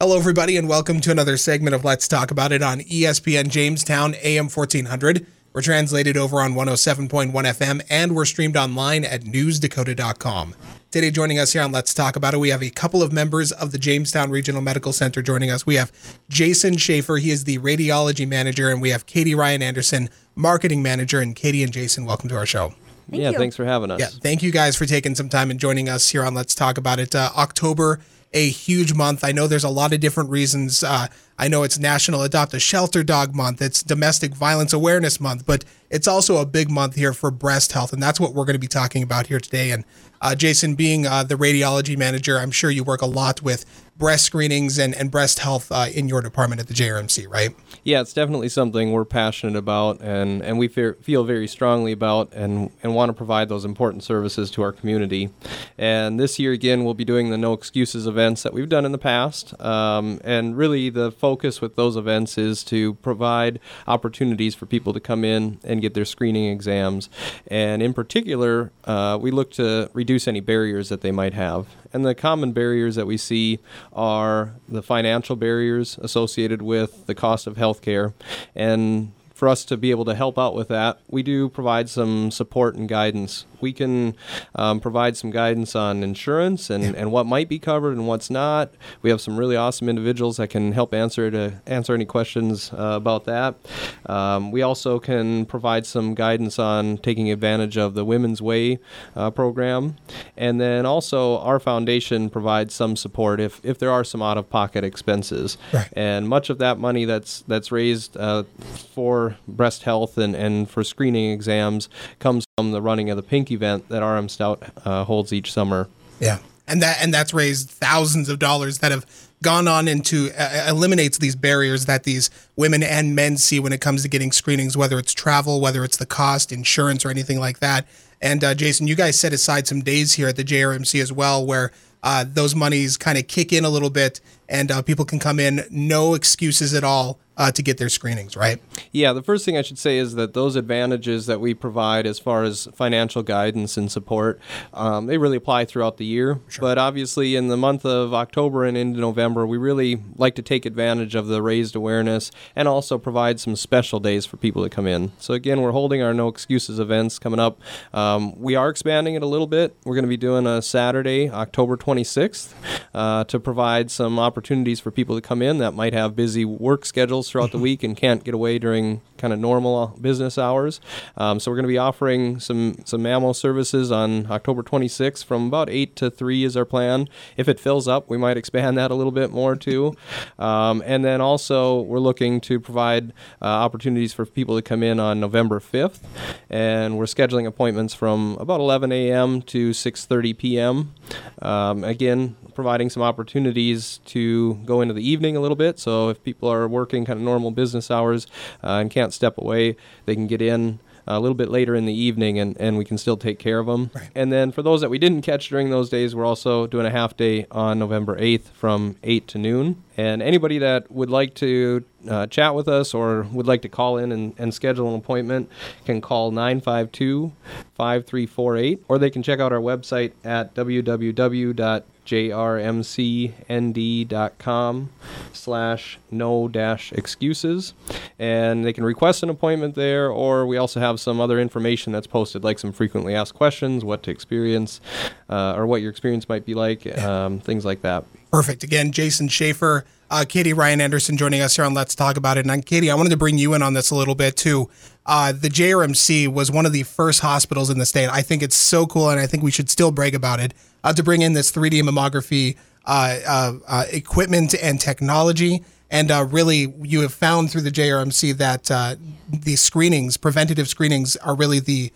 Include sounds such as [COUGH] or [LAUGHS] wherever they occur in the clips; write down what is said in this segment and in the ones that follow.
Hello, everybody, and welcome to another segment of Let's Talk About It on ESPN Jamestown AM 1400. We're translated over on 107.1 FM and we're streamed online at newsdakota.com. Today, joining us here on Let's Talk About It, we have a couple of members of the Jamestown Regional Medical Center joining us. We have Jason Schaffer, he is the radiology manager, and we have Katie Ryan Anderson, marketing manager. And Katie and Jason, welcome to our show. Thank yeah, you. thanks for having us. Yeah, thank you guys for taking some time and joining us here on Let's Talk About It. Uh, October, a huge month. I know there's a lot of different reasons. Uh, I know it's National Adopt a Shelter Dog Month, it's Domestic Violence Awareness Month, but it's also a big month here for breast health, and that's what we're going to be talking about here today. And uh, Jason, being uh, the radiology manager, I'm sure you work a lot with breast screenings and, and breast health uh, in your department at the JRMC, right? Yeah, it's definitely something we're passionate about and, and we fe- feel very strongly about and, and want to provide those important services to our community. And this year, again, we'll be doing the No Excuses events that we've done in the past. Um, and really, the focus with those events is to provide opportunities for people to come in and get their screening exams. And in particular, uh, we look to reduce any barriers that they might have. And the common barriers that we see are the financial barriers associated with the cost of healthcare. And for us to be able to help out with that, we do provide some support and guidance. We can um, provide some guidance on insurance and, and what might be covered and what's not. We have some really awesome individuals that can help answer to answer any questions uh, about that. Um, we also can provide some guidance on taking advantage of the Women's Way uh, program, and then also our foundation provides some support if, if there are some out of pocket expenses. Right. And much of that money that's that's raised uh, for breast health and, and for screening exams comes from the running of the Pink event that RM Stout uh, holds each summer. Yeah, and that and that's raised thousands of dollars that have gone on into uh, eliminates these barriers that these women and men see when it comes to getting screenings, whether it's travel, whether it's the cost, insurance, or anything like that. And uh, Jason, you guys set aside some days here at the JRMC as well, where uh, those monies kind of kick in a little bit, and uh, people can come in, no excuses at all, uh, to get their screenings. Right? Yeah, the first thing I should say is that those advantages that we provide as far as financial guidance and support, um, they really apply throughout the year. But obviously, in the month of October and into November, we really like to take advantage of the raised awareness and also provide some special days for people to come in. So, again, we're holding our No Excuses events coming up. Um, we are expanding it a little bit. We're going to be doing a Saturday, October 26th, uh, to provide some opportunities for people to come in that might have busy work schedules throughout the week and can't get away during kind of normal business hours. Um, so we're going to be offering some some ammo services on October 26th from about 8 to 3 is our plan. If it fills up, we might expand that a little bit more too. Um, and then also we're looking to provide uh, opportunities for people to come in on November 5th, and we're scheduling appointments from about 11 a.m. to 6:30 p.m. Um, again, providing some opportunities to go into the evening a little bit. So if people are working kind of normal business hours uh, and can't step away, they can get in a little bit later in the evening and, and we can still take care of them. Right. And then for those that we didn't catch during those days, we're also doing a half day on November 8th from 8 to noon. And anybody that would like to uh, chat with us or would like to call in and, and schedule an appointment can call 952 5348 or they can check out our website at www.jrmcnd.com slash no dash excuses and they can request an appointment there or we also have some other information that's posted like some frequently asked questions what to experience uh, or what your experience might be like um, things like that Perfect. Again, Jason Schaffer, uh, Katie Ryan Anderson joining us here on Let's Talk About It. And Katie, I wanted to bring you in on this a little bit too. Uh, the JRMC was one of the first hospitals in the state. I think it's so cool, and I think we should still brag about it uh, to bring in this 3D mammography uh, uh, uh, equipment and technology. And uh, really, you have found through the JRMC that uh, the screenings, preventative screenings, are really the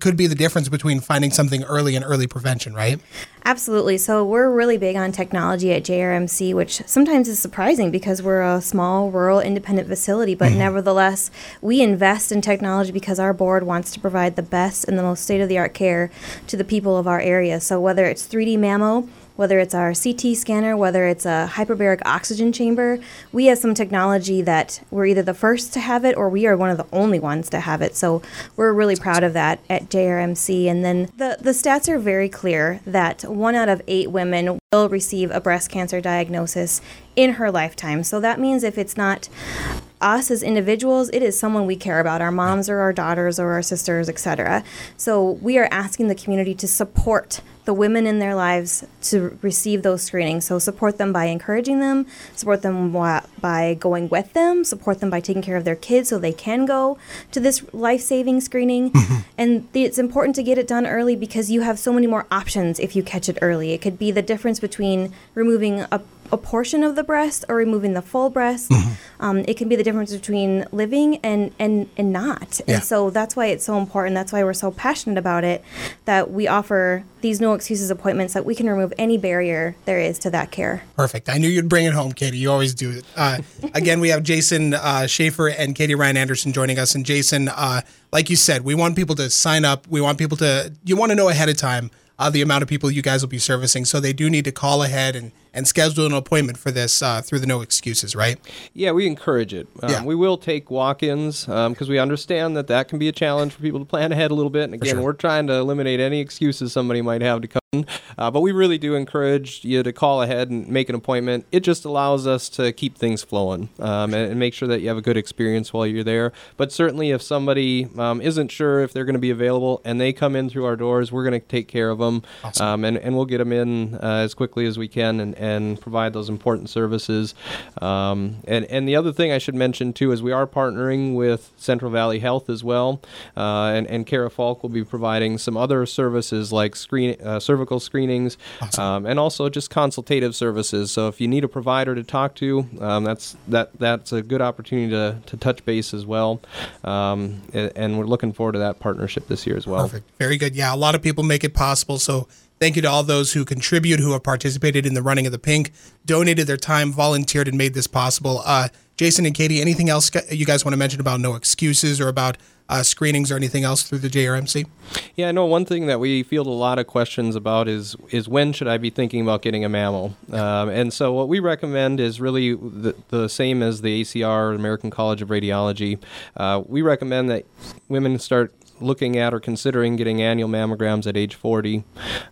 could be the difference between finding something early and early prevention, right? Absolutely. So we're really big on technology at JRMC, which sometimes is surprising because we're a small, rural, independent facility. But mm-hmm. nevertheless, we invest in technology because our board wants to provide the best and the most state of the art care to the people of our area. So whether it's 3D mammo, whether it's our CT scanner, whether it's a hyperbaric oxygen chamber, we have some technology that we're either the first to have it or we are one of the only ones to have it. So we're really proud of that at JRMC. And then the, the stats are very clear that one out of eight women will receive a breast cancer diagnosis in her lifetime. So that means if it's not us as individuals, it is someone we care about, our moms or our daughters or our sisters, etc. So we are asking the community to support the women in their lives to receive those screenings. So support them by encouraging them, support them by going with them, support them by taking care of their kids so they can go to this life-saving screening. Mm-hmm. And it's important to get it done early because you have so many more options if you catch it early. It could be the difference between removing a a portion of the breast or removing the full breast. Mm-hmm. Um, it can be the difference between living and and and not. Yeah. And so that's why it's so important. That's why we're so passionate about it. That we offer these no excuses appointments that we can remove any barrier there is to that care. Perfect. I knew you'd bring it home, Katie. You always do. Uh, [LAUGHS] again, we have Jason uh, Schaffer and Katie Ryan Anderson joining us. And Jason, uh, like you said, we want people to sign up. We want people to. You want to know ahead of time uh, the amount of people you guys will be servicing. So they do need to call ahead and, and schedule an appointment for this uh, through the No Excuses, right? Yeah, we encourage it. Um, yeah. We will take walk ins because um, we understand that that can be a challenge for people to plan ahead a little bit. And again, sure. we're trying to eliminate any excuses somebody might have to come. Uh, but we really do encourage you to call ahead and make an appointment. It just allows us to keep things flowing um, and, and, make sure that you have a good experience while you're there. But certainly, if somebody um, isn't sure if they're going to be available and they come in through our doors, we're going to take care of them awesome. um, and, and we'll get them in uh, as quickly as we can and, and provide those important services. Um, and, and the other thing I should mention too is we are partnering with Central Valley Health as well, uh, and, and Kara Falk will be providing some other services like screen uh, cervical screenings awesome. um, and also just consultative services. So if you need a provider to talk to, um, that's that that's a good opportunity to, to touch base as well. Um, and, and, we're looking forward to that partnership this year as well. Perfect. Very good. Yeah, a lot of people make it possible. So Thank you to all those who contribute, who have participated in the running of the pink, donated their time, volunteered, and made this possible. Uh, Jason and Katie, anything else you guys want to mention about no excuses or about uh, screenings or anything else through the JRMC? Yeah, no. One thing that we field a lot of questions about is is when should I be thinking about getting a mammo? Um, and so what we recommend is really the, the same as the ACR, American College of Radiology. Uh, we recommend that women start looking at or considering getting annual mammograms at age 40.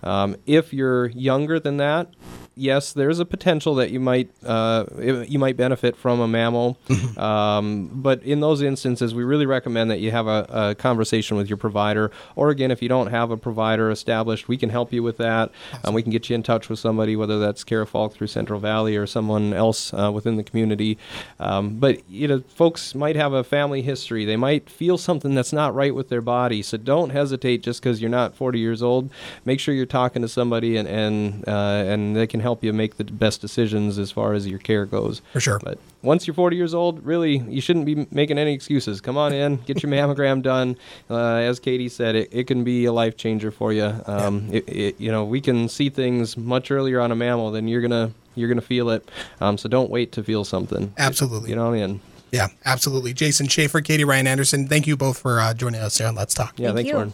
Um, if you're younger than that, yes, there's a potential that you might uh, you might benefit from a mm-hmm. [LAUGHS] um, but in those instances, we really recommend that you have a, a, conversation with your provider. Or again, if you don't have a provider established, we can help you with that. Um, we can get you in touch with somebody, whether that's Kara Falk through Central Valley or someone else uh, within the community. Um, but you know, folks might have a family history. They might feel something that's not right with their body. So don't hesitate just because you're not 40 years old. Make sure you're talking to somebody and and uh, and they can help you make the best decisions as far as your care goes. For sure. But once you're 40 years old, really, you shouldn't be making any excuses. Come on in, get your mammogram [LAUGHS] done. Uh, as Katie said, it, it can be a life changer for you. Um, yeah. it, it, you know, we can see things much earlier on a mammo than you're gonna you're gonna feel it. Um, so don't wait to feel something. Absolutely. Get on in. Yeah, absolutely. Jason Schaffer, Katie Ryan Anderson, thank you both for uh, joining us here on Let's Talk. Yeah, thank thanks, you. Lauren.